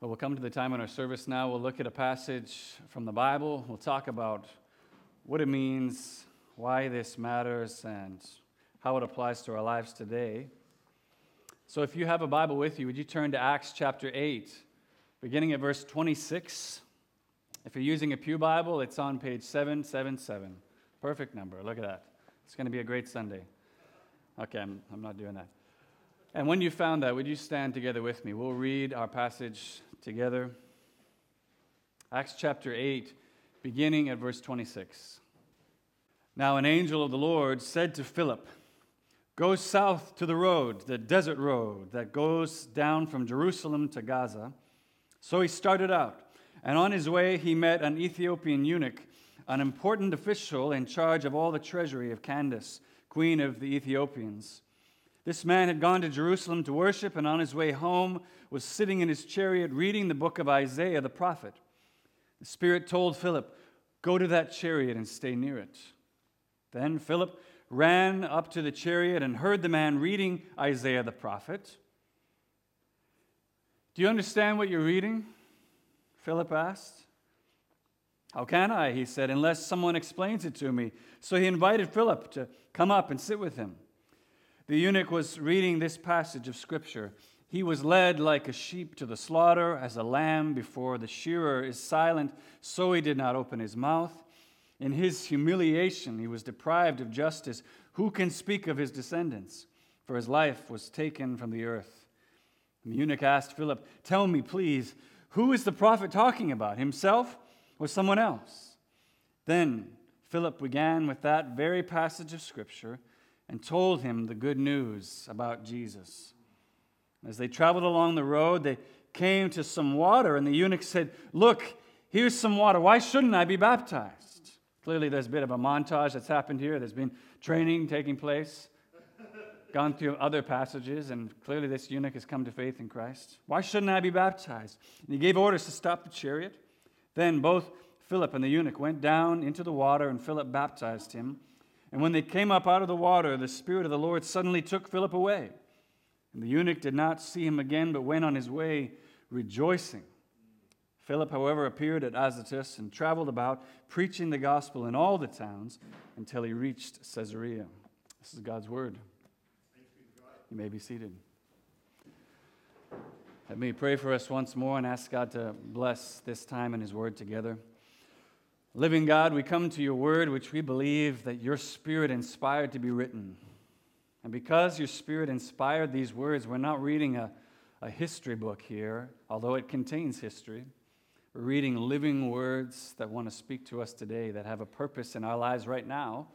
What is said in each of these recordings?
Well, we'll come to the time in our service now. We'll look at a passage from the Bible. We'll talk about what it means, why this matters, and how it applies to our lives today. So, if you have a Bible with you, would you turn to Acts chapter 8, beginning at verse 26? If you're using a Pew Bible, it's on page 777. Perfect number. Look at that. It's going to be a great Sunday. Okay, I'm, I'm not doing that. And when you found that, would you stand together with me? We'll read our passage together. Acts chapter 8, beginning at verse 26. Now, an angel of the Lord said to Philip, Go south to the road, the desert road that goes down from Jerusalem to Gaza. So he started out, and on his way he met an Ethiopian eunuch, an important official in charge of all the treasury of Candace, queen of the Ethiopians. This man had gone to Jerusalem to worship, and on his way home was sitting in his chariot reading the book of Isaiah the prophet. The Spirit told Philip, Go to that chariot and stay near it. Then Philip ran up to the chariot and heard the man reading Isaiah the prophet. Do you understand what you're reading? Philip asked. How can I? He said, unless someone explains it to me. So he invited Philip to come up and sit with him. The eunuch was reading this passage of Scripture. He was led like a sheep to the slaughter, as a lamb before the shearer is silent, so he did not open his mouth. In his humiliation, he was deprived of justice. Who can speak of his descendants? For his life was taken from the earth. And the eunuch asked Philip, Tell me, please, who is the prophet talking about, himself or someone else? Then Philip began with that very passage of Scripture and told him the good news about Jesus. As they traveled along the road, they came to some water, and the eunuch said, Look, here's some water. Why shouldn't I be baptized? Clearly, there's a bit of a montage that's happened here. There's been training taking place, gone through other passages, and clearly, this eunuch has come to faith in Christ. Why shouldn't I be baptized? And he gave orders to stop the chariot. Then both Philip and the eunuch went down into the water, and Philip baptized him. And when they came up out of the water, the Spirit of the Lord suddenly took Philip away. And the eunuch did not see him again, but went on his way rejoicing. Philip, however, appeared at Azotus and traveled about, preaching the gospel in all the towns until he reached Caesarea. This is God's word. You may be seated. Let me pray for us once more and ask God to bless this time and his word together. Living God, we come to your word, which we believe that your spirit inspired to be written. And because your spirit inspired these words, we're not reading a, a history book here, although it contains history. We're reading living words that want to speak to us today, that have a purpose in our lives right now.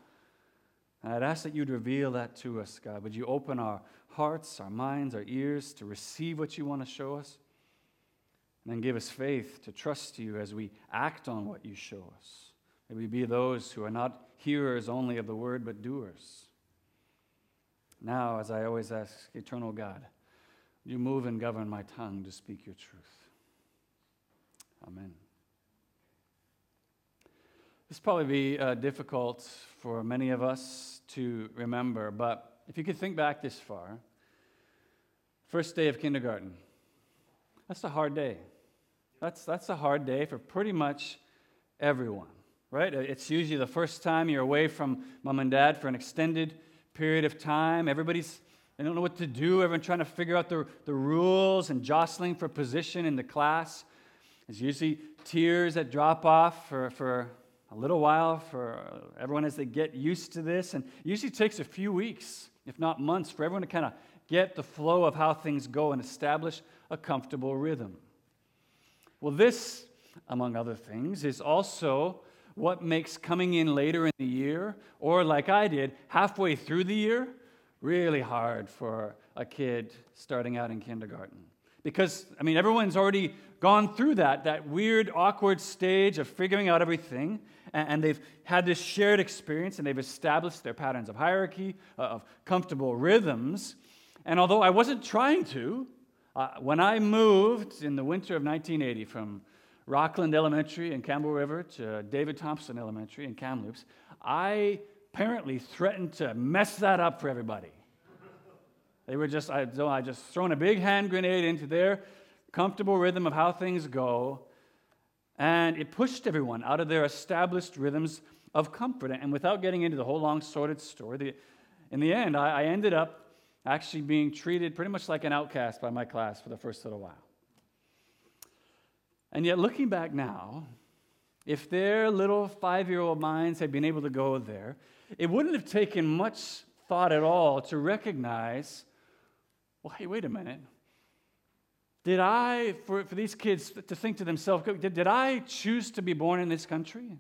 And I'd ask that you'd reveal that to us, God. Would you open our hearts, our minds, our ears to receive what you want to show us? And then give us faith to trust you as we act on what you show us. May we be those who are not hearers only of the word, but doers. Now, as I always ask, eternal God, you move and govern my tongue to speak your truth. Amen. This probably be uh, difficult for many of us to remember, but if you could think back this far, first day of kindergarten, that's a hard day. That's, that's a hard day for pretty much everyone, right? It's usually the first time you're away from mom and dad for an extended period of time. Everybody's, they don't know what to do. Everyone trying to figure out the, the rules and jostling for position in the class. There's usually tears that drop off for, for a little while for everyone as they get used to this. And usually takes a few weeks, if not months, for everyone to kind of get the flow of how things go and establish a comfortable rhythm. Well, this, among other things, is also what makes coming in later in the year, or like I did, halfway through the year, really hard for a kid starting out in kindergarten. Because, I mean, everyone's already gone through that, that weird, awkward stage of figuring out everything, and they've had this shared experience, and they've established their patterns of hierarchy, uh, of comfortable rhythms. And although I wasn't trying to, uh, when I moved in the winter of 1980 from Rockland Elementary in Campbell River to David Thompson Elementary in Kamloops, I apparently threatened to mess that up for everybody. They were just, I, I just thrown a big hand grenade into their comfortable rhythm of how things go, and it pushed everyone out of their established rhythms of comfort. And without getting into the whole long, sordid story, the, in the end, I, I ended up actually being treated pretty much like an outcast by my class for the first little while. And yet, looking back now, if their little five year old minds had been able to go there, it wouldn't have taken much thought at all to recognize well, hey, wait a minute. Did I, for, for these kids to think to themselves, did, did I choose to be born in this country?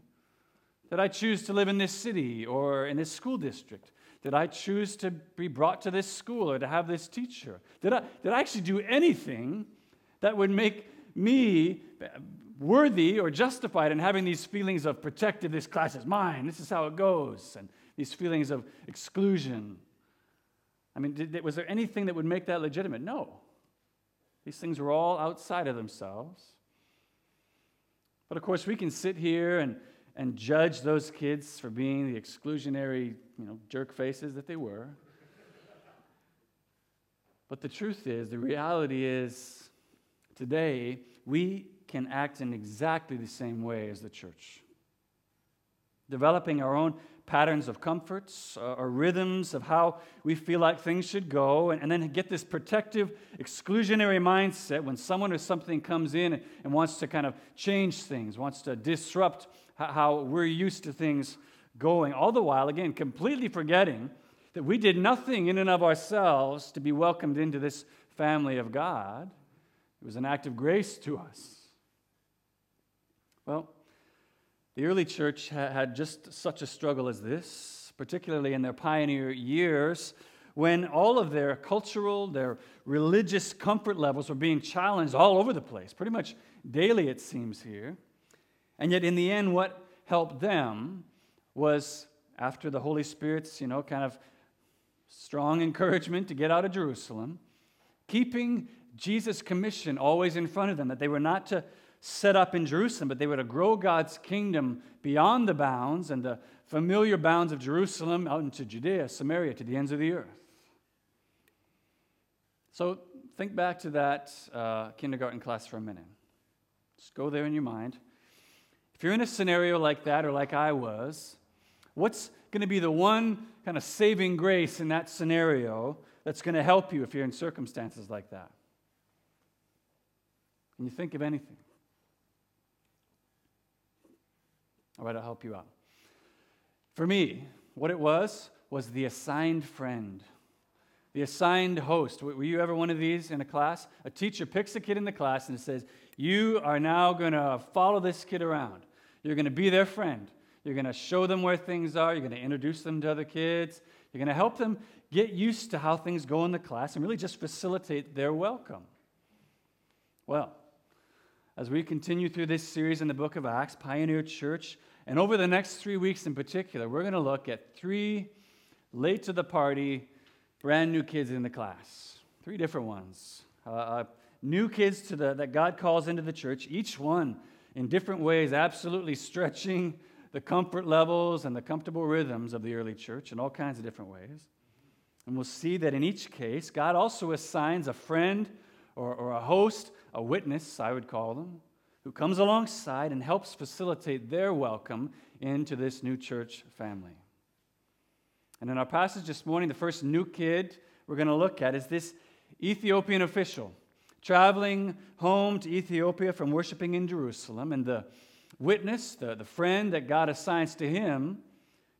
Did I choose to live in this city or in this school district? Did I choose to be brought to this school or to have this teacher? Did I, did I actually do anything that would make me worthy or justified in having these feelings of protective, this class is mine, this is how it goes, and these feelings of exclusion? I mean, did, was there anything that would make that legitimate? No. These things were all outside of themselves. But of course, we can sit here and, and judge those kids for being the exclusionary, you know, jerk faces that they were. But the truth is, the reality is, today, we can act in exactly the same way as the church. Developing our own patterns of comforts uh, or rhythms of how we feel like things should go, and, and, then get this protective, exclusionary mindset when someone or something comes in and wants to kind of change things, wants to disrupt how we're used to things going. All the while, again, completely forgetting that we did nothing in and of ourselves to be welcomed into this family of God. It was an act of grace to us. Well, the early church had just such a struggle as this, particularly in their pioneer years, when all of their cultural, their religious comfort levels were being challenged all over the place, pretty much daily, it seems here. And yet, in the end, what helped them was after the Holy Spirit's, you know, kind of strong encouragement to get out of Jerusalem, keeping Jesus' commission always in front of them, that they were not to set up in Jerusalem, but they were to grow God's kingdom beyond the bounds and the familiar bounds of Jerusalem out into Judea, Samaria, to the ends of the earth. So think back to that uh, kindergarten class for a minute. Just go there in your mind. If you're in a scenario like that, or like I was, what's going to be the one kind of saving grace in that scenario that's going to help you if you're in circumstances like that? Can you think of anything? All right, I'll help you out. For me, what it was was the assigned friend, the assigned host. Were you ever one of these in a class? A teacher picks a kid in the class and says, You are now going to follow this kid around. You're going to be their friend. You're going to show them where things are. You're going to introduce them to other kids. You're going to help them get used to how things go in the class and really just facilitate their welcome. Well, as we continue through this series in the book of Acts, Pioneer Church, and over the next three weeks in particular, we're going to look at three late to the party, brand new kids in the class. Three different ones. Uh, uh, new kids to the, that God calls into the church, each one in different ways, absolutely stretching the comfort levels and the comfortable rhythms of the early church in all kinds of different ways. And we'll see that in each case, God also assigns a friend or, or a host a witness, I would call them, who comes alongside and helps facilitate their welcome into this new church family. And in our passage this morning, the first new kid we're going to look at is this Ethiopian official traveling home to Ethiopia from worshiping in Jerusalem. And the witness, the, the friend that God assigns to him,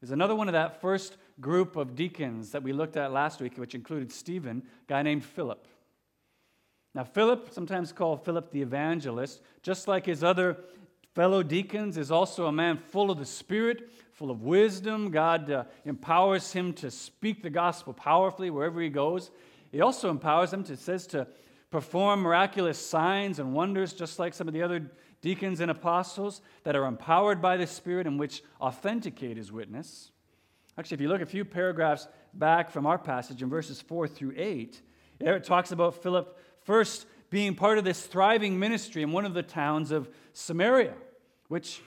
is another one of that first group of deacons that we looked at last week, which included Stephen, a guy named Philip. Now, Philip, sometimes called Philip the evangelist, just like his other fellow deacons, is also a man full of the Spirit, full of wisdom. God uh, empowers him to speak the gospel powerfully wherever he goes. He also empowers him, to, says, to perform miraculous signs and wonders, just like some of the other deacons and apostles that are empowered by the Spirit and which authenticate his witness. Actually, if you look a few paragraphs back from our passage in verses 4 through 8, there it talks about Philip First, being part of this thriving ministry in one of the towns of Samaria, which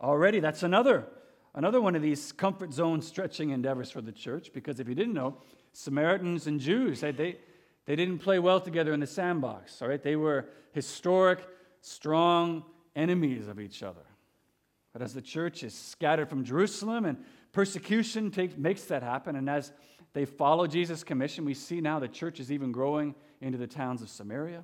already that's another another one of these comfort zone stretching endeavors for the church because if you didn't know, Samaritans and Jews they, they They didn't play well together in the sandbox, all right? They were historic, strong enemies of each other. But as the church is scattered from Jerusalem and persecution makes that happen, and as they follow Jesus' commission, we see now the church is even growing into the towns of Samaria.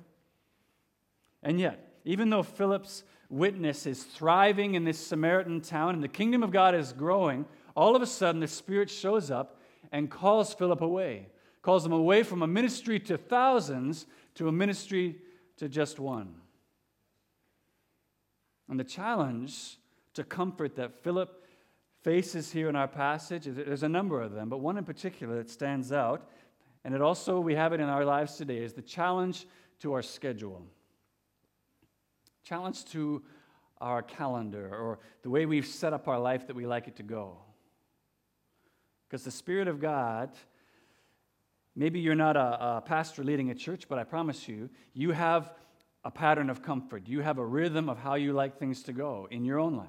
And yet, even though Philip's witness is thriving in this Samaritan town and the kingdom of God is growing, all of a sudden the Spirit shows up and calls Philip away, calls him away from a ministry to thousands to a ministry to just one. And the challenge to comfort that Philip faces here in our passage, there's a number of them, but one in particular that stands out, and it also, we have it in our lives today, is the challenge to our schedule. Challenge to our calendar or the way we've set up our life that we like it to go. Because the Spirit of God, maybe you're not a, a, pastor leading a church, but I promise you, you have a pattern of comfort. You have a rhythm of how you like things to go in your own life.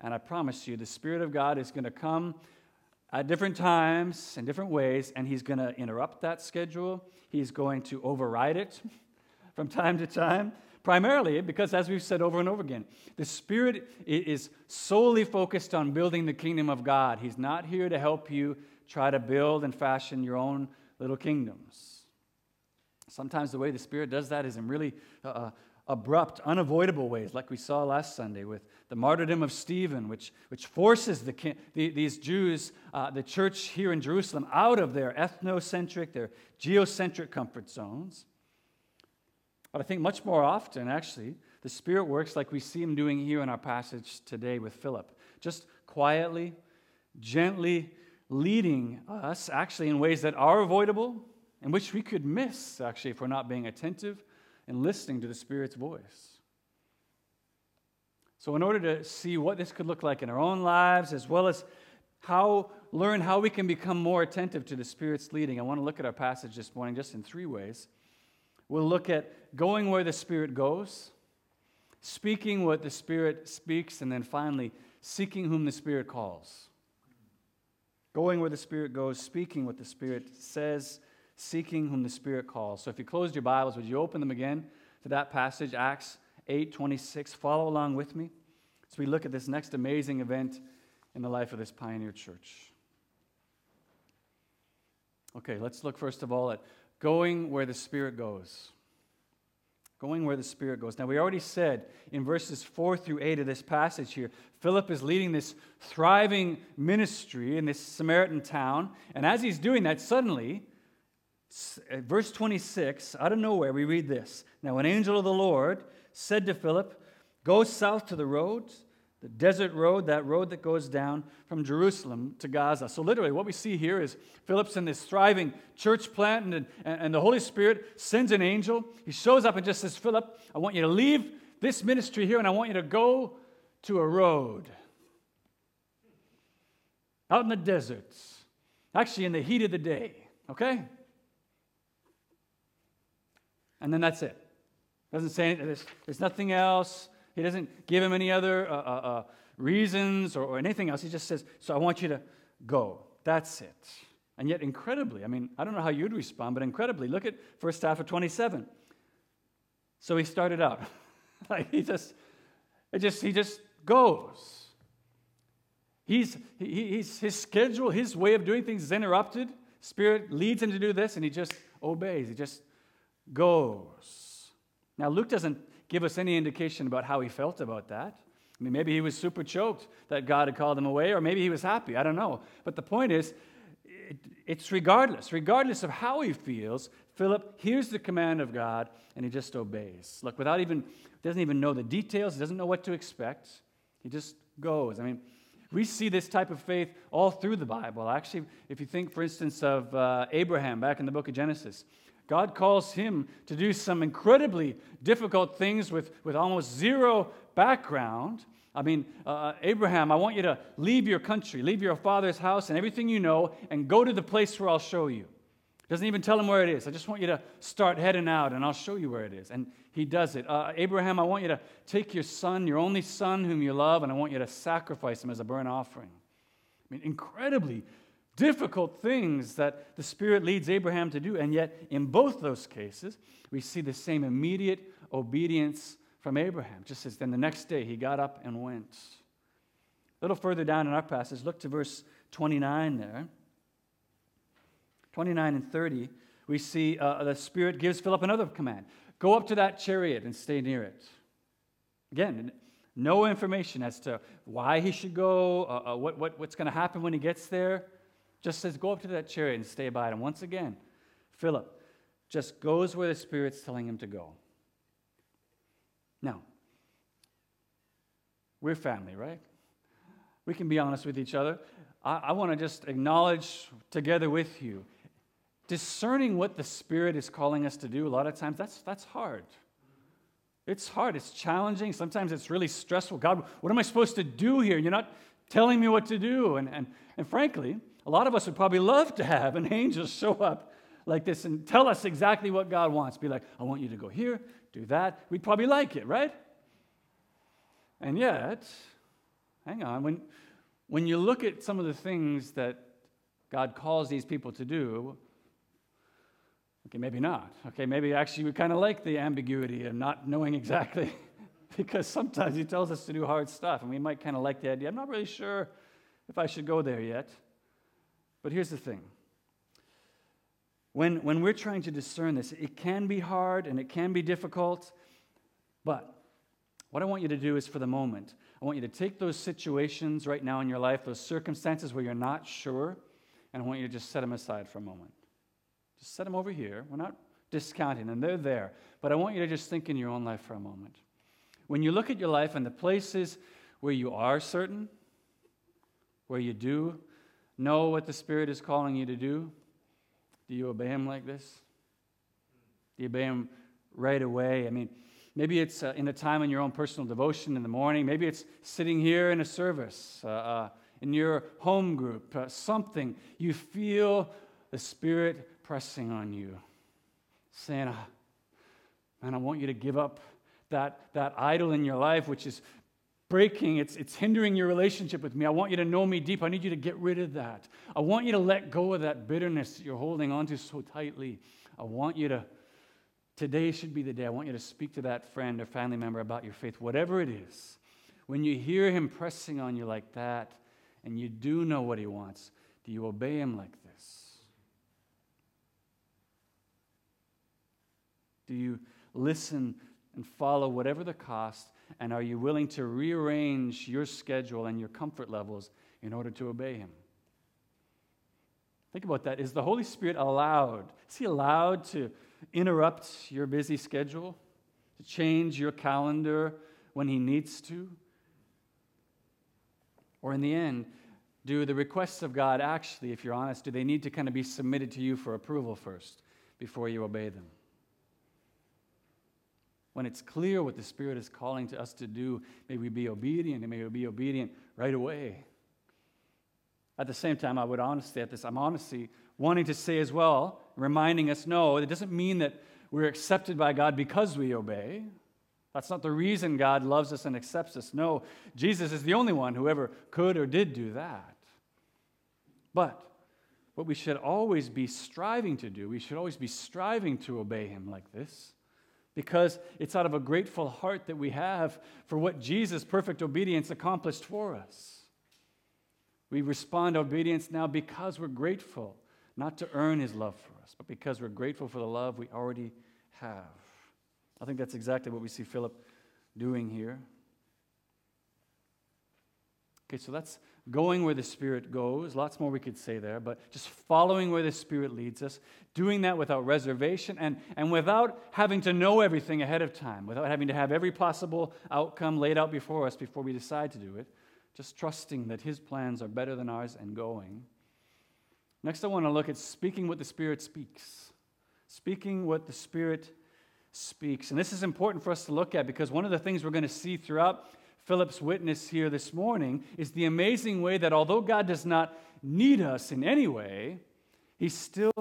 And I promise you, the Spirit of God is going to come at different times and different ways, and He's going to interrupt that schedule. He's going to override it from time to time. Primarily because, as we've said over and over again, the Spirit is solely focused on building the kingdom of God. He's not here to help you try to build and fashion your own little kingdoms. Sometimes the way the Spirit does that is in really uh, uh abrupt, unavoidable ways, like we saw last Sunday with the martyrdom of Stephen, which, which forces the, the these Jews, uh, the church here in Jerusalem, out of their ethnocentric, their geocentric comfort zones. But I think much more often, actually, the Spirit works like we see him doing here in our passage today with Philip, just quietly, gently leading us, actually, in ways that are avoidable, and which we could miss, actually, if we're not being attentive and listening to the Spirit's voice. So, in order to see what this could look like in our own lives, as well as how learn how we can become more attentive to the Spirit's leading, I want to look at our passage this morning just in three ways. We'll look at going where the Spirit goes, speaking what the Spirit speaks, and then finally, seeking whom the Spirit calls. Going where the Spirit goes, speaking what the Spirit says, seeking whom the Spirit calls. So if you closed your Bibles, would you open them again to that passage, Acts 8 26? Follow along with me as we look at this next amazing event in the life of this pioneer church. Okay, let's look first of all at going where the Spirit goes. Going where the Spirit goes. Now, we already said in verses 4 through 8 of this passage here, Philip is leading this thriving ministry in this Samaritan town. And as he's doing that, suddenly, Uh, verse 26, out of nowhere, we read this Now, an angel of the Lord said to Philip, Go south to the roads the desert road, that road that goes down from Jerusalem to Gaza. So, literally, what we see here is Philip's in this thriving church plant, and, and, and the Holy Spirit sends an angel. He shows up and just says, Philip, I want you to leave this ministry here, and I want you to go to a road out in the deserts, actually, in the heat of the day, okay? And then that's it. Doesn't say anything, there's, there's nothing else. He doesn't give him any other uh, uh, uh, reasons or, or anything else. He just says, So I want you to go. That's it. And yet, incredibly, I mean, I don't know how you'd respond, but incredibly, look at first half of 27. So he started out. like he just, it just, he just goes. He's, he, he's, his schedule, his way of doing things is interrupted. Spirit leads him to do this, and he just obeys. He just goes. Now, Luke doesn't give us any indication about how he felt about that. I mean, maybe he was super choked that God had called him away, or maybe he was happy. I don't know. But the point is, it, it's regardless. Regardless of how he feels, Philip hears the command of God and he just obeys. Look, without even, doesn't even know the details, he doesn't know what to expect. He just goes. I mean, we see this type of faith all through the Bible. Actually, if you think, for instance, of uh, Abraham back in the book of Genesis, God calls him to do some incredibly difficult things with, with almost zero background. I mean, uh, Abraham, I want you to leave your country, leave your father's house and everything you know, and go to the place where I'll show you. Doesn't even tell him where it is. I just want you to start heading out, and I'll show you where it is. And he does it. Uh, Abraham, I want you to take your son, your only son whom you love, and I want you to sacrifice him as a burnt offering. I mean, incredibly difficult things that the Spirit leads Abraham to do. And yet, in both those cases, we see the same immediate obedience from Abraham. Just as then the next day he got up and went. A little further down in our passage, look to verse 29 there. 29 and 30, we see uh, the Spirit gives Philip another command go up to that chariot and stay near it. Again, no information as to why he should go, uh, uh, what, what, what's going to happen when he gets there. Just says, go up to that chariot and stay by it. And once again, Philip just goes where the Spirit's telling him to go. Now, we're family, right? We can be honest with each other. I, I want to just acknowledge together with you discerning what the Spirit is calling us to do, a lot of times that's, that's hard. It's hard, it's challenging. Sometimes it's really stressful. God, what am I supposed to do here? You're not telling me what to do. And, and, and frankly, a lot of us would probably love to have an angel show up like this and tell us exactly what God wants. Be like, I want you to go here, do that. We'd probably like it, right? And yet, hang on, when, when you look at some of the things that God calls these people to do, okay, maybe not. Okay, maybe actually we kind of like the ambiguity of not knowing exactly, because sometimes He tells us to do hard stuff, and we might kind of like the idea. I'm not really sure if I should go there yet. But here's the thing when, when we're trying to discern this, it can be hard and it can be difficult, but what I want you to do is for the moment, I want you to take those situations right now in your life, those circumstances where you're not sure, and I want you to just set them aside for a moment. Just set them over here. We're not discounting them, they're there. But I want you to just think in your own life for a moment. When you look at your life and the places where you are certain, where you do know what the Spirit is calling you to do? Do you obey Him like this? Do you obey Him right away? I mean, maybe it's uh, in a time in your own personal devotion in the morning. Maybe it's sitting here in a service, uh, uh, in your home group, uh, something. You feel the Spirit pressing on you, saying, ah, Man, I want you to give up that, that idol in your life, which is breaking, it's, it's hindering your relationship with me. I want you to know me deep. I need you to get rid of that. I want you to let go of that bitterness that you're holding onto so tightly. I want you to, today should be the day. I want you to speak to that friend or family member about your faith, whatever it is. When you hear him pressing on you like that, and you do know what he wants, do you obey him like this? Do you listen and follow whatever the cost and are you willing to rearrange your schedule and your comfort levels in order to obey Him? Think about that. Is the Holy Spirit allowed? Is He allowed to interrupt your busy schedule, to change your calendar when He needs to? Or in the end, do the requests of God actually, if you're honest, do they need to kind of be submitted to you for approval first before you obey them? When it's clear what the Spirit is calling to us to do, may we be obedient and may we be obedient right away. At the same time, I would honestly, at this, I'm honestly wanting to say as well, reminding us no, it doesn't mean that we're accepted by God because we obey. That's not the reason God loves us and accepts us. No, Jesus is the only one who ever could or did do that. But what we should always be striving to do, we should always be striving to obey Him like this because it's out of a grateful heart that we have for what Jesus' perfect obedience accomplished for us. We respond to obedience now because we're grateful, not to earn his love for us, but because we're grateful for the love we already have. I think that's exactly what we see Philip doing here. Okay, so that's going where the Spirit goes. Lots more we could say there, but just following where the Spirit leads us, doing that without reservation and, and without having to know everything ahead of time, without having to have every possible outcome laid out before us before we decide to do it, just trusting that His plans are better than ours and going. Next, I want to look at speaking what the Spirit speaks. Speaking what the Spirit speaks. And this is important for us to look at because one of the things we're going to see throughout Philip's witness here this morning is the amazing way that although God does not need us in any way, he still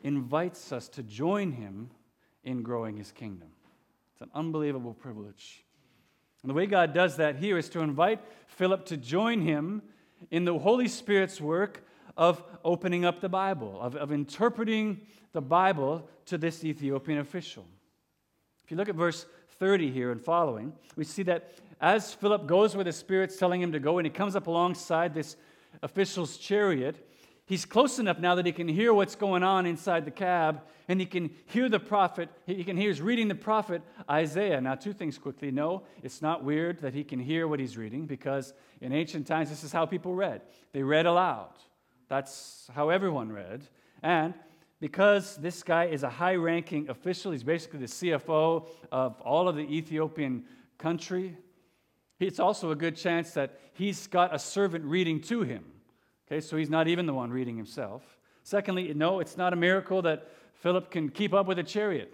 invites us to join him in growing his kingdom. It's an unbelievable privilege. And the way God does that here is to invite Philip to join him in the Holy Spirit's work of opening up the Bible, of, of interpreting the Bible to this Ethiopian official. If you look at verse 30 here and following, we see that as Philip goes where the Spirit's telling him to go, and he comes up alongside this official's chariot, he's close enough now that he can hear what's going on inside the cab, and he can hear the prophet, he can hear he's reading the prophet Isaiah. Now, two things quickly. No, it's not weird that he can hear what he's reading, because in ancient times, this is how people read. They read aloud. That's how everyone read. And because this guy is a high ranking official, he's basically the CFO of all of the Ethiopian country, it's also a good chance that he's got a servant reading to him. Okay, so he's not even the one reading himself. Secondly, no, it's not a miracle that Philip can keep up with a chariot,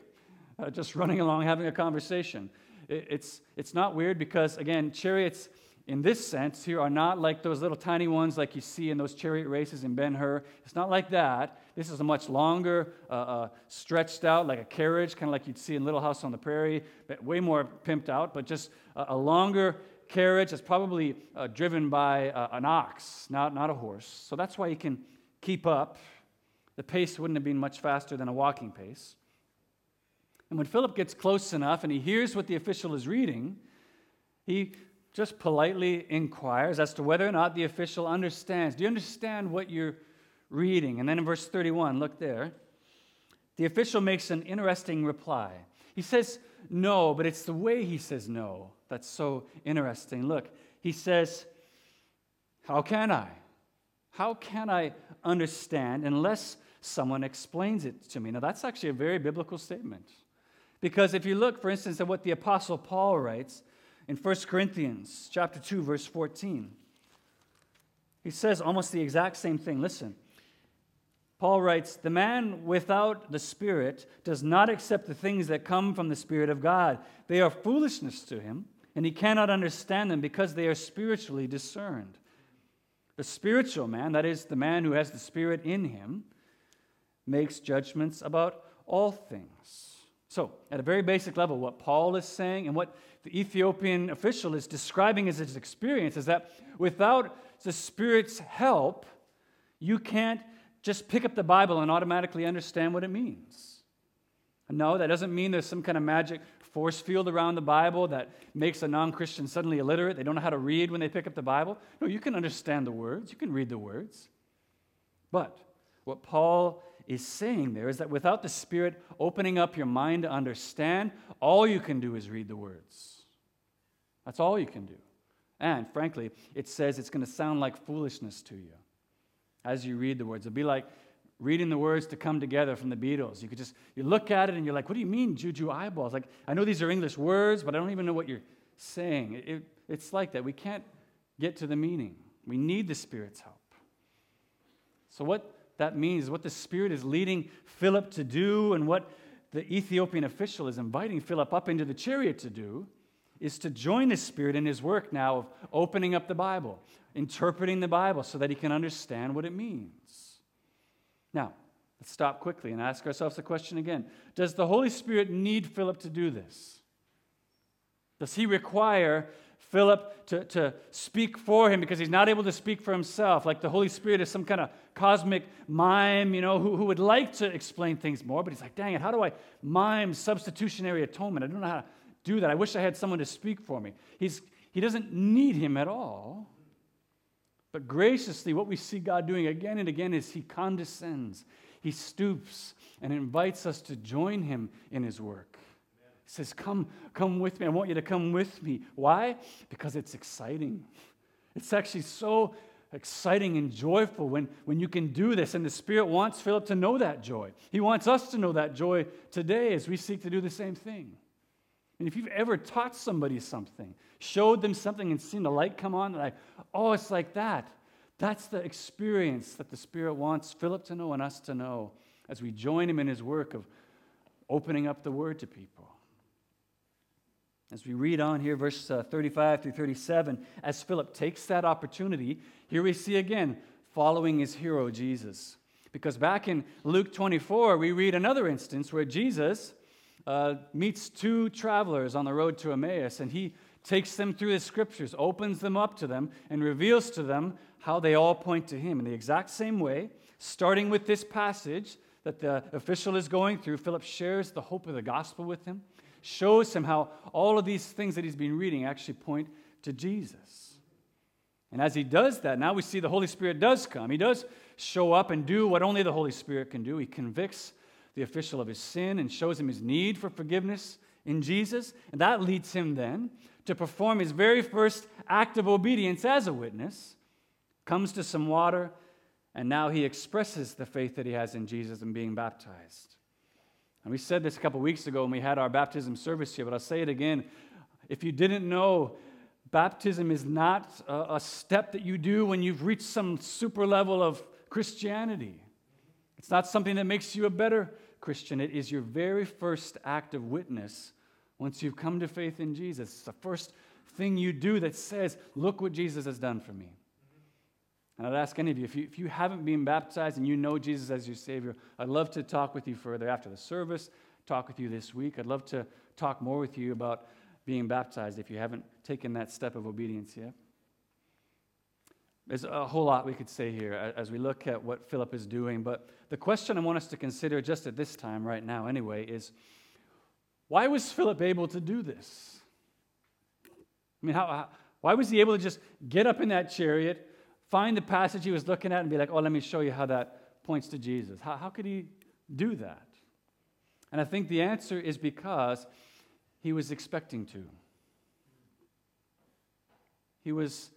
uh, just running along having a conversation. It, it's, it's not weird because, again, chariots in this sense here are not like those little tiny ones like you see in those chariot races in Ben Hur. It's not like that. This is a much longer, uh, uh, stretched out, like a carriage, kind of like you'd see in Little House on the Prairie, but way more pimped out, but just a, a longer carriage that's probably uh, driven by uh, an ox, not, not a horse. So that's why he can keep up. The pace wouldn't have been much faster than a walking pace. And when Philip gets close enough and he hears what the official is reading, he just politely inquires as to whether or not the official understands. Do you understand what you're reading? And then in verse 31, look there. The official makes an interesting reply. He says no, but it's the way he says no that's so interesting. Look, he says, How can I? How can I understand unless someone explains it to me? Now, that's actually a very biblical statement. Because if you look, for instance, at what the Apostle Paul writes in 1 Corinthians chapter 2, verse 14, he says almost the exact same thing. Listen. Paul writes, The man without the Spirit does not accept the things that come from the Spirit of God. They are foolishness to him, and he cannot understand them because they are spiritually discerned. The spiritual man, that is, the man who has the Spirit in him, makes judgments about all things. So, at a very basic level, what Paul is saying and what the Ethiopian official is describing as his experience is that without the Spirit's help, you can't just pick up the Bible and automatically understand what it means. No, that doesn't mean there's some kind of magic force field around the Bible that makes a non Christian suddenly illiterate. They don't know how to read when they pick up the Bible. No, you can understand the words, you can read the words. But what Paul is saying there is that without the Spirit opening up your mind to understand, all you can do is read the words. That's all you can do. And frankly, it says it's going to sound like foolishness to you as you read the words. It'll be like reading the words to come together from the Beatles. You could just you look at it and you're like, what do you mean, juju eyeballs? Like I know these are English words, but I don't even know what you're saying. It, it, it's like that. We can't get to the meaning. We need the Spirit's help. So what that means, is what the Spirit is leading Philip to do, and what the Ethiopian official is inviting Philip up into the chariot to do, is to join the Spirit in his work now of opening up the Bible, interpreting the Bible so that he can understand what it means. Now, let's stop quickly and ask ourselves the question again Does the Holy Spirit need Philip to do this? Does he require Philip to, to speak for him because he's not able to speak for himself? Like the Holy Spirit is some kind of cosmic mime, you know, who, who would like to explain things more, but he's like, dang it, how do I mime substitutionary atonement? I don't know how to do that. I wish I had someone to speak for me. He's, he doesn't need him at all. But graciously, what we see God doing again and again is He condescends, He stoops, and invites us to join Him in His work. He says, Come, come with me. I want you to come with me. Why? Because it's exciting. It's actually so exciting and joyful when, when you can do this. And the Spirit wants Philip to know that joy. He wants us to know that joy today as we seek to do the same thing. And if you've ever taught somebody something, showed them something and seen the light come on, like, oh, it's like that. That's the experience that the Spirit wants Philip to know and us to know as we join him in his work of opening up the word to people. As we read on here, verse uh, 35 through 37, as Philip takes that opportunity, here we see again following his hero, Jesus. Because back in Luke 24, we read another instance where Jesus uh, meets two travelers on the road to Emmaus, and he takes them through the scriptures, opens them up to them, and reveals to them how they all point to him. In the exact same way, starting with this passage that the official is going through, Philip shares the hope of the gospel with him, shows him how all of these things that he's been reading actually point to Jesus. And as he does that, now we see the Holy Spirit does come. He does show up and do what only the Holy Spirit can do. He convicts the official of his sin and shows him his need for forgiveness in Jesus. And that leads him then to perform his very first act of obedience as a witness, comes to some water, and now he expresses the faith that he has in Jesus and being baptized. And we said this a couple weeks ago when we had our baptism service here, but I'll say it again. If you didn't know, baptism is not a step that you do when you've reached some super level of Christianity. It's not something that makes you a better Christian. It is your very first act of witness once you've come to faith in Jesus. It's the first thing you do that says, Look what Jesus has done for me. And I'd ask any of you if, you, if you haven't been baptized and you know Jesus as your Savior, I'd love to talk with you further after the service, talk with you this week. I'd love to talk more with you about being baptized if you haven't taken that step of obedience yet. There's a whole lot we could say here as we look at what Philip is doing, but the question I want us to consider just at this time, right now, anyway, is why was Philip able to do this? I mean, how, how, why was he able to just get up in that chariot, find the passage he was looking at, and be like, oh, let me show you how that points to Jesus? How, how could he do that? And I think the answer is because he was expecting to. He was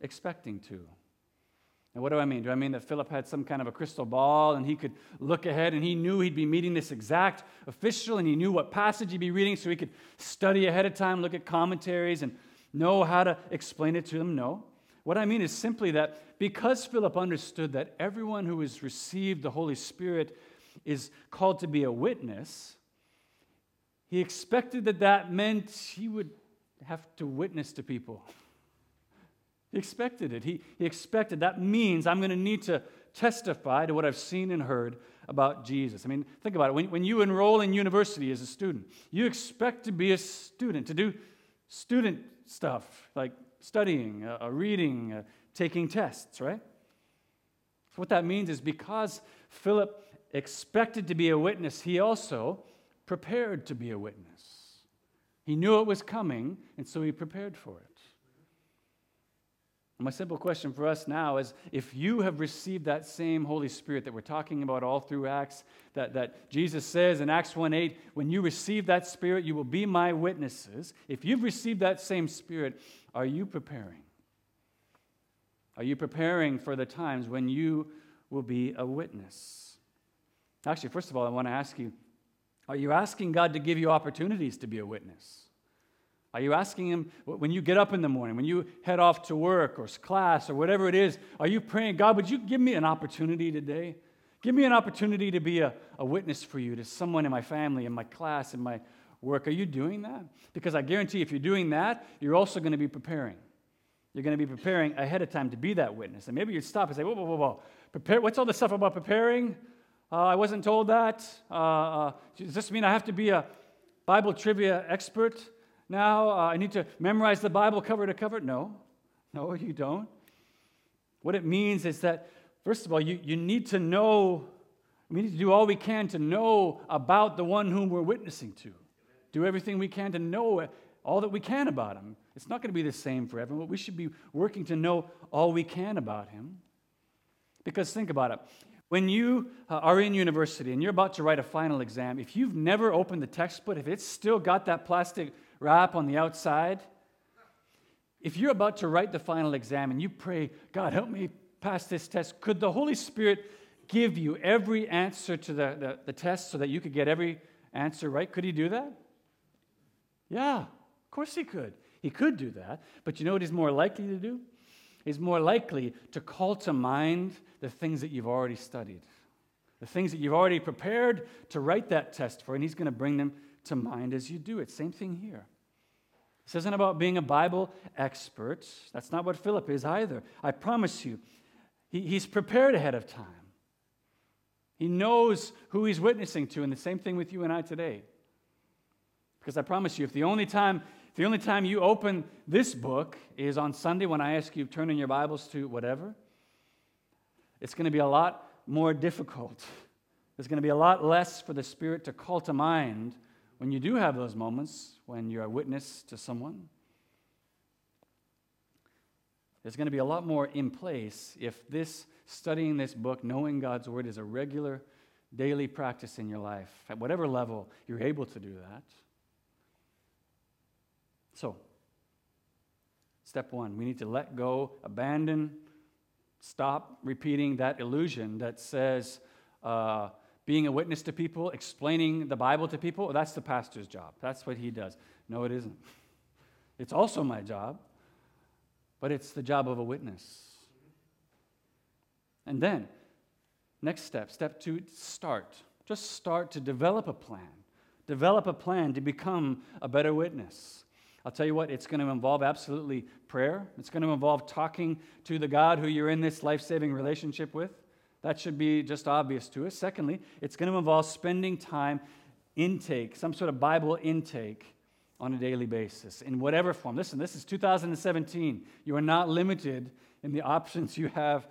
expecting to. And what do I mean? Do I mean that Philip had some kind of a crystal ball and he could look ahead and he knew he'd be meeting this exact official and he knew what passage he'd be reading so he could study ahead of time, look at commentaries, and know how to explain it to them? No. What I mean is simply that because Philip understood that everyone who has received the Holy Spirit is called to be a witness, he expected that that meant he would have to witness to people. He expected it. He, he expected that means I'm going to need to testify to what I've seen and heard about Jesus. I mean, think about it. When, when you enroll in university as a student, you expect to be a student, to do student stuff like studying, uh, reading, uh, taking tests, right? So what that means is because Philip expected to be a witness, he also prepared to be a witness. He knew it was coming, and so he prepared for it. My simple question for us now is if you have received that same Holy Spirit that we're talking about all through Acts, that, that Jesus says in Acts 1 8, when you receive that Spirit, you will be my witnesses. If you've received that same Spirit, are you preparing? Are you preparing for the times when you will be a witness? Actually, first of all, I want to ask you are you asking God to give you opportunities to be a witness? Are you asking Him when you get up in the morning, when you head off to work or class or whatever it is? Are you praying, God, would you give me an opportunity today? Give me an opportunity to be a, a witness for you to someone in my family, in my class, in my work. Are you doing that? Because I guarantee if you're doing that, you're also going to be preparing. You're going to be preparing ahead of time to be that witness. And maybe you'd stop and say, whoa, whoa, whoa, whoa. Prepare, what's all this stuff about preparing? Uh, I wasn't told that. Uh, uh, does this mean I have to be a Bible trivia expert? Now. Uh, I need to memorize the Bible cover to cover. No, no, you don't. What it means is that, first of all, you, you need to know, we need to do all we can to know about the one whom we're witnessing to. Do everything we can to know all that we can about him. It's not going to be the same for everyone. but We should be working to know all we can about him. Because think about it. When you uh, are in university and you're about to write a final exam, if you've never opened the textbook, if it's still got that plastic wrap on the outside. If you're about to write the final exam and you pray, God, help me pass this test, could the Holy Spirit give you every answer to the, the, the test so that you could get every answer right? Could He do that? Yeah, of course He could. He could do that. But you know what He's more likely to do? He's more likely to call to mind the things that you've already studied, the things that you've already prepared to write that test for, and He's going to bring them to mind as you do it. Same thing here. This isn't about being a Bible expert. That's not what Philip is either. I promise you, he, he's prepared ahead of time. He knows who he's witnessing to, and the same thing with you and I today. Because I promise you, if the only time the only time you open this book is on Sunday when I ask you to turn in your Bibles to whatever, it's going to be a lot more difficult. There's going to be a lot less for the Spirit to call to mind when you do have those moments when you're a witness to someone. There's going to be a lot more in place if this studying this book, knowing God's Word, is a regular daily practice in your life, at whatever level you're able to do that. So, step one, we need to let go, abandon, stop repeating that illusion that says uh, being a witness to people, explaining the Bible to people, that's the pastor's job. That's what he does. No, it isn't. It's also my job, but it's the job of a witness. And then, next step, step two, start. Just start to develop a plan. Develop a plan to become a better witness. I'll tell you what, it's going to involve absolutely prayer. It's going to involve talking to the God who you're in this life saving relationship with. That should be just obvious to us. Secondly, it's going to involve spending time intake, some sort of Bible intake on a daily basis in whatever form. Listen, this is 2017. You are not limited in the options you have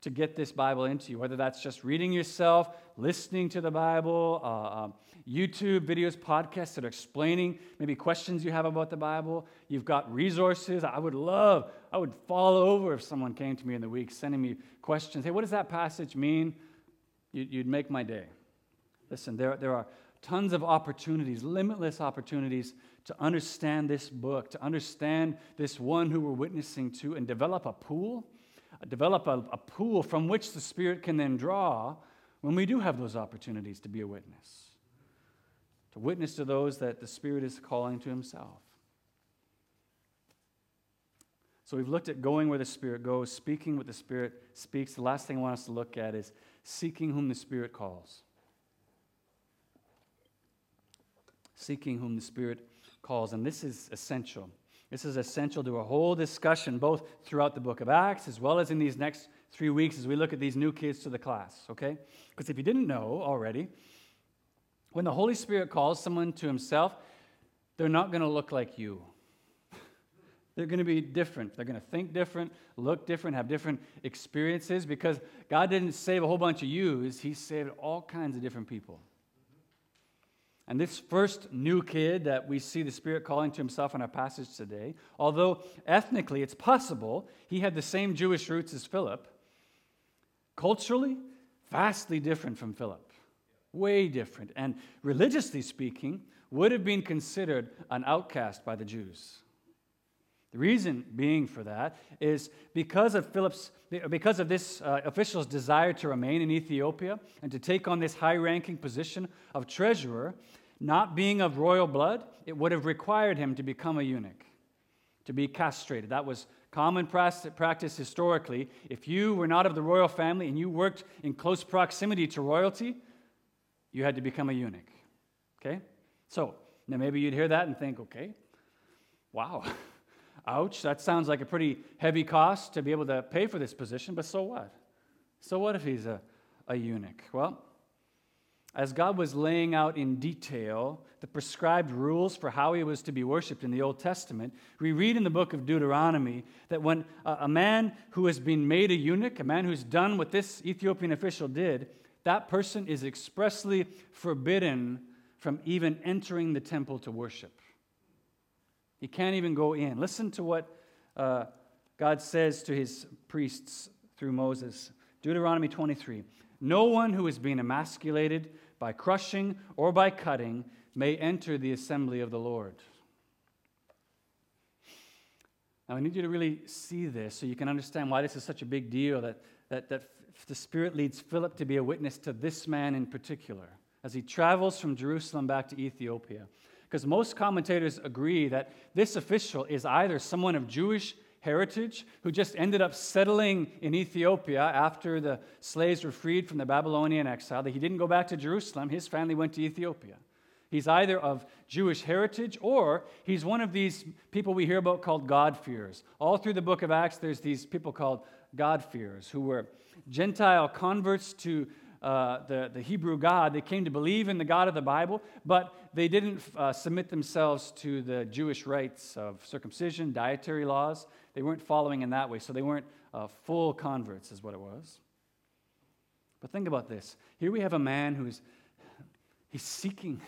to get this Bible into you, whether that's just reading yourself, listening to the Bible, uh, um, YouTube videos, podcasts that are explaining maybe questions you have about the Bible. You've got resources. I would love, I would fall over if someone came to me in the week sending me questions. Hey, what does that passage mean? You'd make my day. Listen, there, there are tons of opportunities, limitless opportunities to understand this book, to understand this one who we're witnessing to, and develop a pool develop a, a pool from which the Spirit can then draw when we do have those opportunities to be a witness, to witness to those that the Spirit is calling to Himself. So we've looked at going where the Spirit goes, speaking what the Spirit speaks. The last thing I want us to look at is seeking whom the Spirit calls. Seeking whom the Spirit calls. And this is essential. This is essential to a whole discussion, both throughout the book of Acts as well as in these next three weeks as we look at these new kids to the class, okay? Because if you didn't know already, when the Holy Spirit calls someone to himself, they're not going to look like you. They're going to be different. They're going to think different, look different, have different experiences because God didn't save a whole bunch of yous, He saved all kinds of different people. And this first new kid that we see the Spirit calling to himself in our passage today, although ethnically it's possible he had the same Jewish roots as Philip, culturally, vastly different from Philip. Way different. And religiously speaking, would have been considered an outcast by the Jews. The reason being for that is because of Philip's, because of this uh, official's desire to remain in Ethiopia and to take on this high-ranking position of treasurer, not being of royal blood, it would have required him to become a eunuch, to be castrated. That was common practice historically. If you were not of the royal family and you worked in close proximity to royalty, you had to become a eunuch. Okay? So, now maybe you'd hear that and think, okay, wow. Ouch, that sounds like a pretty heavy cost to be able to pay for this position, but so what? So what if he's a, a eunuch? Well, as God was laying out in detail the prescribed rules for how he was to be worshiped in the Old Testament, we read in the book of Deuteronomy that when a man who has been made a eunuch, a man who's done what this Ethiopian official did, that person is expressly forbidden from even entering the temple to worship. He can't even go in. Listen to what uh, God says to his priests through Moses. Deuteronomy 23 No one who is being emasculated by crushing or by cutting may enter the assembly of the Lord. Now, I need you to really see this so you can understand why this is such a big deal that, that, that the Spirit leads Philip to be a witness to this man in particular as he travels from Jerusalem back to Ethiopia. Because most commentators agree that this official is either someone of Jewish heritage who just ended up settling in Ethiopia after the slaves were freed from the Babylonian exile, that he didn't go back to Jerusalem, his family went to Ethiopia. He's either of Jewish heritage or he's one of these people we hear about called God-fearers. All through the book of Acts, there's these people called God-fearers who were Gentile converts to uh, the, the Hebrew God. They came to believe in the God of the Bible, but they didn't uh, submit themselves to the Jewish rites of circumcision, dietary laws. They weren't following in that way, so they weren't uh, full converts, is what it was. But think about this. Here we have a man who's he's seeking,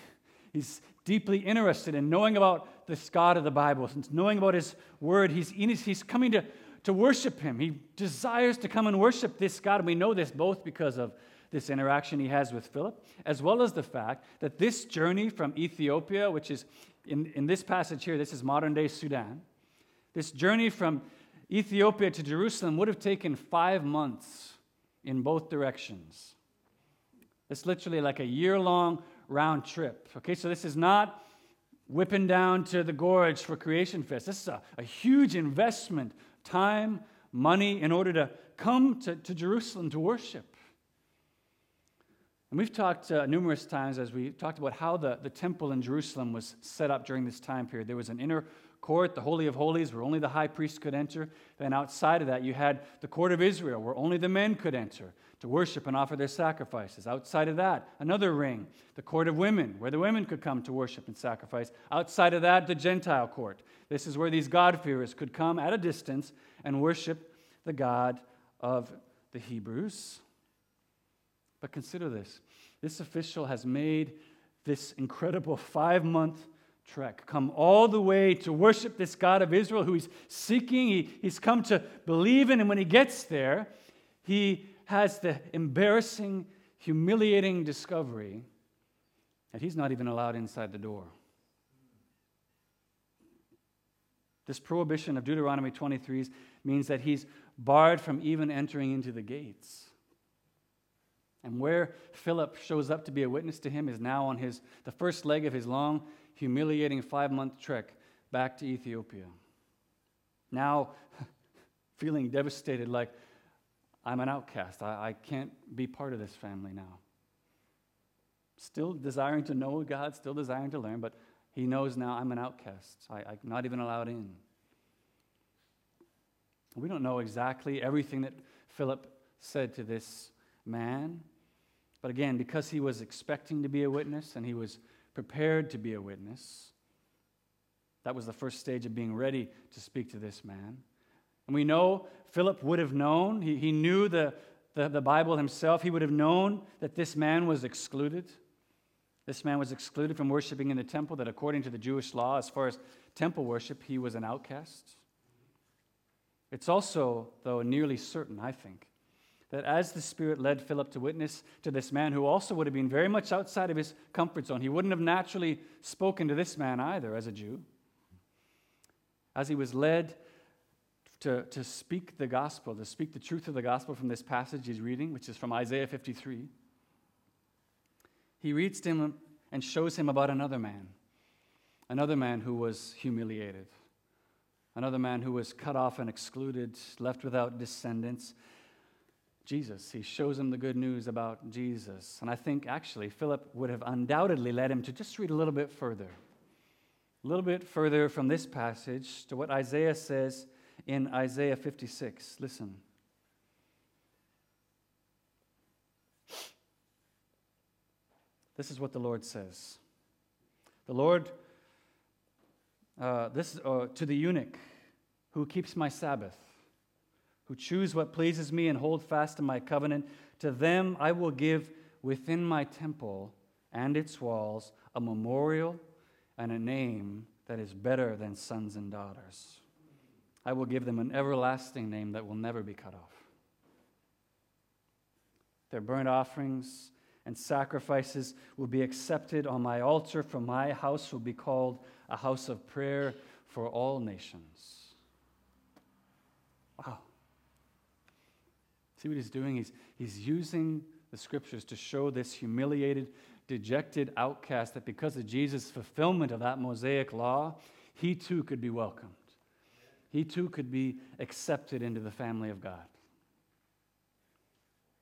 he's deeply interested in knowing about this God of the Bible, since knowing about his word. He's, he's coming to, to worship him. He desires to come and worship this God. And we know this both because of this interaction he has with Philip, as well as the fact that this journey from Ethiopia, which is in, in this passage here, this is modern day Sudan, this journey from Ethiopia to Jerusalem would have taken five months in both directions. It's literally like a year long round trip. Okay, so this is not whipping down to the gorge for Creation Fest. This is a, a huge investment, time, money, in order to come to, to Jerusalem to worship. And we've talked uh, numerous times as we talked about how the, the temple in Jerusalem was set up during this time period. There was an inner court, the Holy of Holies, where only the high priest could enter. Then outside of that, you had the court of Israel, where only the men could enter to worship and offer their sacrifices. Outside of that, another ring, the court of women, where the women could come to worship and sacrifice. Outside of that, the Gentile court. This is where these God-fearers could come at a distance and worship the God of the Hebrews. But consider this this official has made this incredible five month trek, come all the way to worship this God of Israel who he's seeking, he, he's come to believe in. And when he gets there, he has the embarrassing, humiliating discovery that he's not even allowed inside the door. This prohibition of Deuteronomy 23 means that he's barred from even entering into the gates. And where Philip shows up to be a witness to him is now on his, the first leg of his long, humiliating five month trek back to Ethiopia. Now, feeling devastated, like, I'm an outcast. I, I can't be part of this family now. Still desiring to know God, still desiring to learn, but he knows now I'm an outcast. I, I'm not even allowed in. We don't know exactly everything that Philip said to this man. But again, because he was expecting to be a witness and he was prepared to be a witness, that was the first stage of being ready to speak to this man. And we know Philip would have known, he, he knew the, the, the Bible himself, he would have known that this man was excluded. This man was excluded from worshiping in the temple, that according to the Jewish law, as far as temple worship, he was an outcast. It's also, though, nearly certain, I think, that as the Spirit led Philip to witness to this man, who also would have been very much outside of his comfort zone, he wouldn't have naturally spoken to this man either as a Jew. As he was led to, to speak the gospel, to speak the truth of the gospel from this passage he's reading, which is from Isaiah 53, he reads to him and shows him about another man, another man who was humiliated, another man who was cut off and excluded, left without descendants Jesus. He shows him the good news about Jesus. And I think actually Philip would have undoubtedly led him to just read a little bit further. A little bit further from this passage to what Isaiah says in Isaiah 56. Listen. This is what the Lord says. The Lord, uh, this uh, to the eunuch who keeps my Sabbath who choose what pleases me and hold fast to my covenant, to them I will give within my temple and its walls a memorial and a name that is better than sons and daughters. I will give them an everlasting name that will never be cut off. Their burnt offerings and sacrifices will be accepted on my altar, for my house will be called a house of prayer for all nations. Wow. See what he's doing? He's, he's using the scriptures to show this humiliated, dejected outcast that because of Jesus' fulfillment of that Mosaic law, he too could be welcomed. He too could be accepted into the family of God.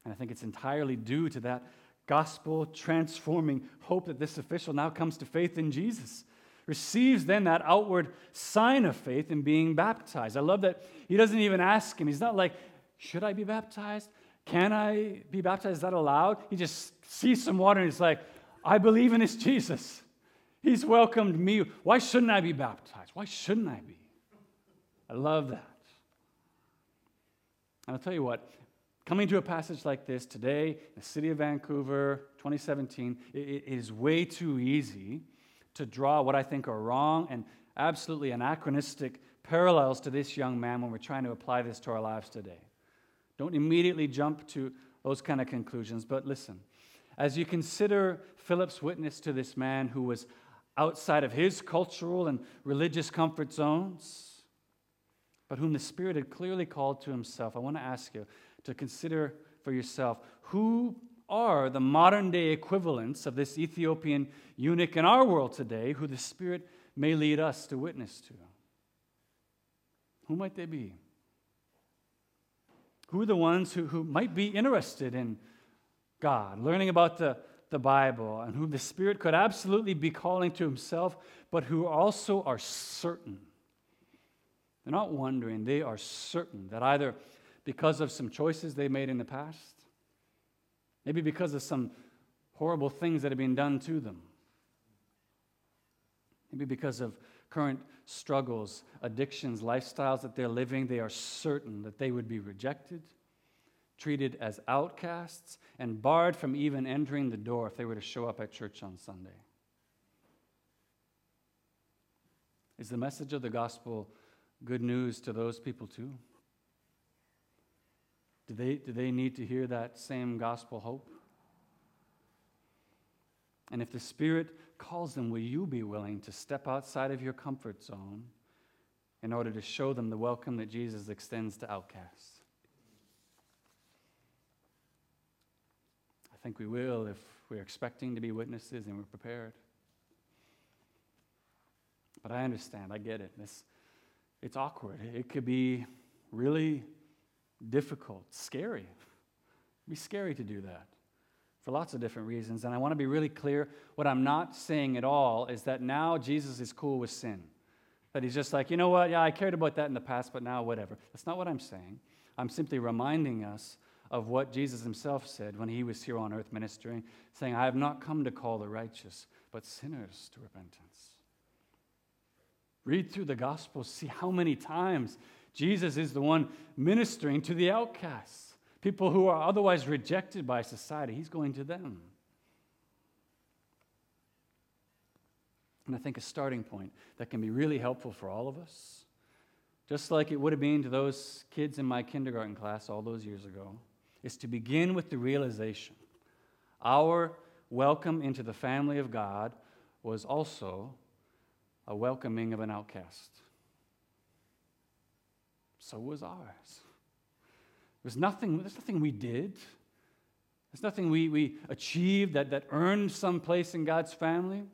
And I think it's entirely due to that gospel transforming hope that this official now comes to faith in Jesus. Receives then that outward sign of faith in being baptized. I love that he doesn't even ask him. He's not like, should I be baptized? Can I be baptized? Is that allowed? He just sees some water and he's like, I believe in this Jesus. He's welcomed me. Why shouldn't I be baptized? Why shouldn't I be? I love that. And I'll tell you what, coming to a passage like this today in the city of Vancouver, 2017, it, is way too easy to draw what I think are wrong and absolutely anachronistic parallels to this young man when we're trying to apply this to our lives today. Don't immediately jump to those kind of conclusions, but listen. As you consider Philip's witness to this man who was outside of his cultural and religious comfort zones, but whom the Spirit had clearly called to himself, I want to ask you to consider for yourself who are the modern day equivalents of this Ethiopian eunuch in our world today who the Spirit may lead us to witness to. Who might they be? Who are the ones who, who might be interested in God, learning about the, the Bible, and who the Spirit could absolutely be calling to Himself, but who also are certain? They're not wondering, they are certain that either because of some choices they made in the past, maybe because of some horrible things that have been done to them, maybe because of current struggles, addictions, lifestyles that they're living, they are certain that they would be rejected, treated as outcasts, and barred from even entering the door if they were to show up at church on Sunday. Is the message of the gospel good news to those people too? Do they, do they need to hear that same gospel hope? And if the Spirit calls them, will you be willing to step outside of your comfort zone in order to show them the welcome that Jesus extends to outcasts? I think we will if we're expecting to be witnesses and we're prepared. But I understand, I get it. It's, it's awkward. It could be really difficult, scary. It'd be scary to do that for lots of different reasons. And I want to be really clear what I'm not saying at all is that now Jesus is cool with sin. That he's just like, you know what? Yeah, I cared about that in the past, but now whatever. That's not what I'm saying. I'm simply reminding us of what Jesus himself said when he was here on earth ministering, saying, I have not come to call the righteous, but sinners to repentance. Read through the Gospels, see how many times Jesus is the one ministering to the outcasts people who are otherwise rejected by society, he's going to them. And I think a starting point that can be really helpful for all of us, just like it would have been to those kids in my kindergarten class all those years ago, is to begin with the realization our welcome into the family of God was also a welcoming of an outcast. So was ours. There's nothing, there's nothing we did. There's nothing we, we achieved that, that earned some place in God's family.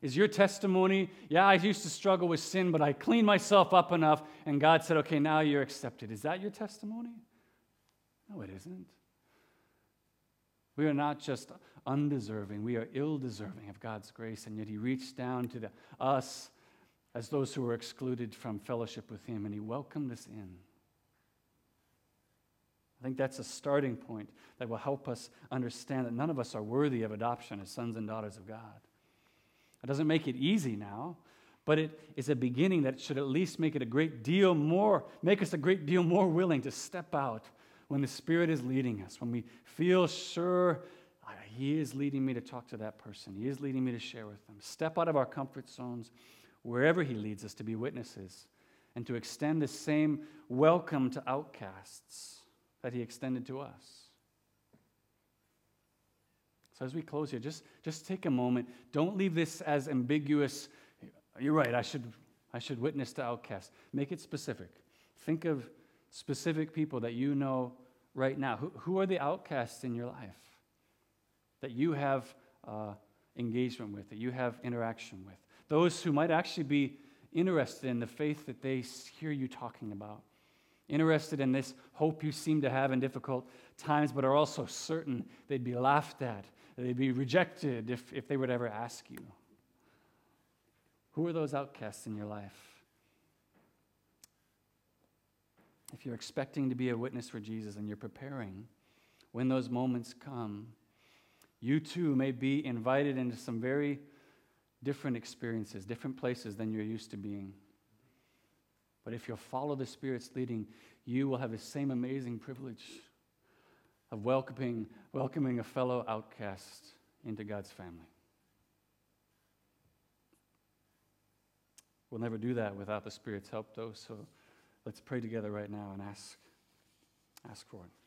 Is your testimony, yeah, I used to struggle with sin, but I cleaned myself up enough, and God said, okay, now you're accepted. Is that your testimony? No, it isn't. We are not just undeserving, we are ill deserving of God's grace, and yet He reached down to the, us as those who were excluded from fellowship with Him, and He welcomed us in. I think that's a starting point that will help us understand that none of us are worthy of adoption as sons and daughters of God. It doesn't make it easy now, but it is a beginning that should at least make it a great deal more, make us a great deal more willing to step out when the Spirit is leading us, when we feel sure ah, He is leading me to talk to that person, He is leading me to share with them. Step out of our comfort zones wherever He leads us to be witnesses and to extend the same welcome to outcasts that he extended to us. So as we close here, just, just take a moment. Don't leave this as ambiguous. You're right, I should, I should witness to outcasts. Make it specific. Think of specific people that you know right now. Who, who are the outcasts in your life that you have uh, engagement with, that you have interaction with? Those who might actually be interested in the faith that they hear you talking about interested in this hope you seem to have in difficult times, but are also certain they'd be laughed at, they'd be rejected if, if they would ever ask you. Who are those outcasts in your life? if you're expecting to be a witness for Jesus and you're preparing, when those moments come, you too may be invited into some very different experiences, different places than you're used to being. But if you'll follow the Spirit's leading, you will have the same amazing privilege of welcoming, welcoming a fellow outcast into God's family. We'll never do that without the Spirit's help, though, so let's pray together right now and ask, ask for it.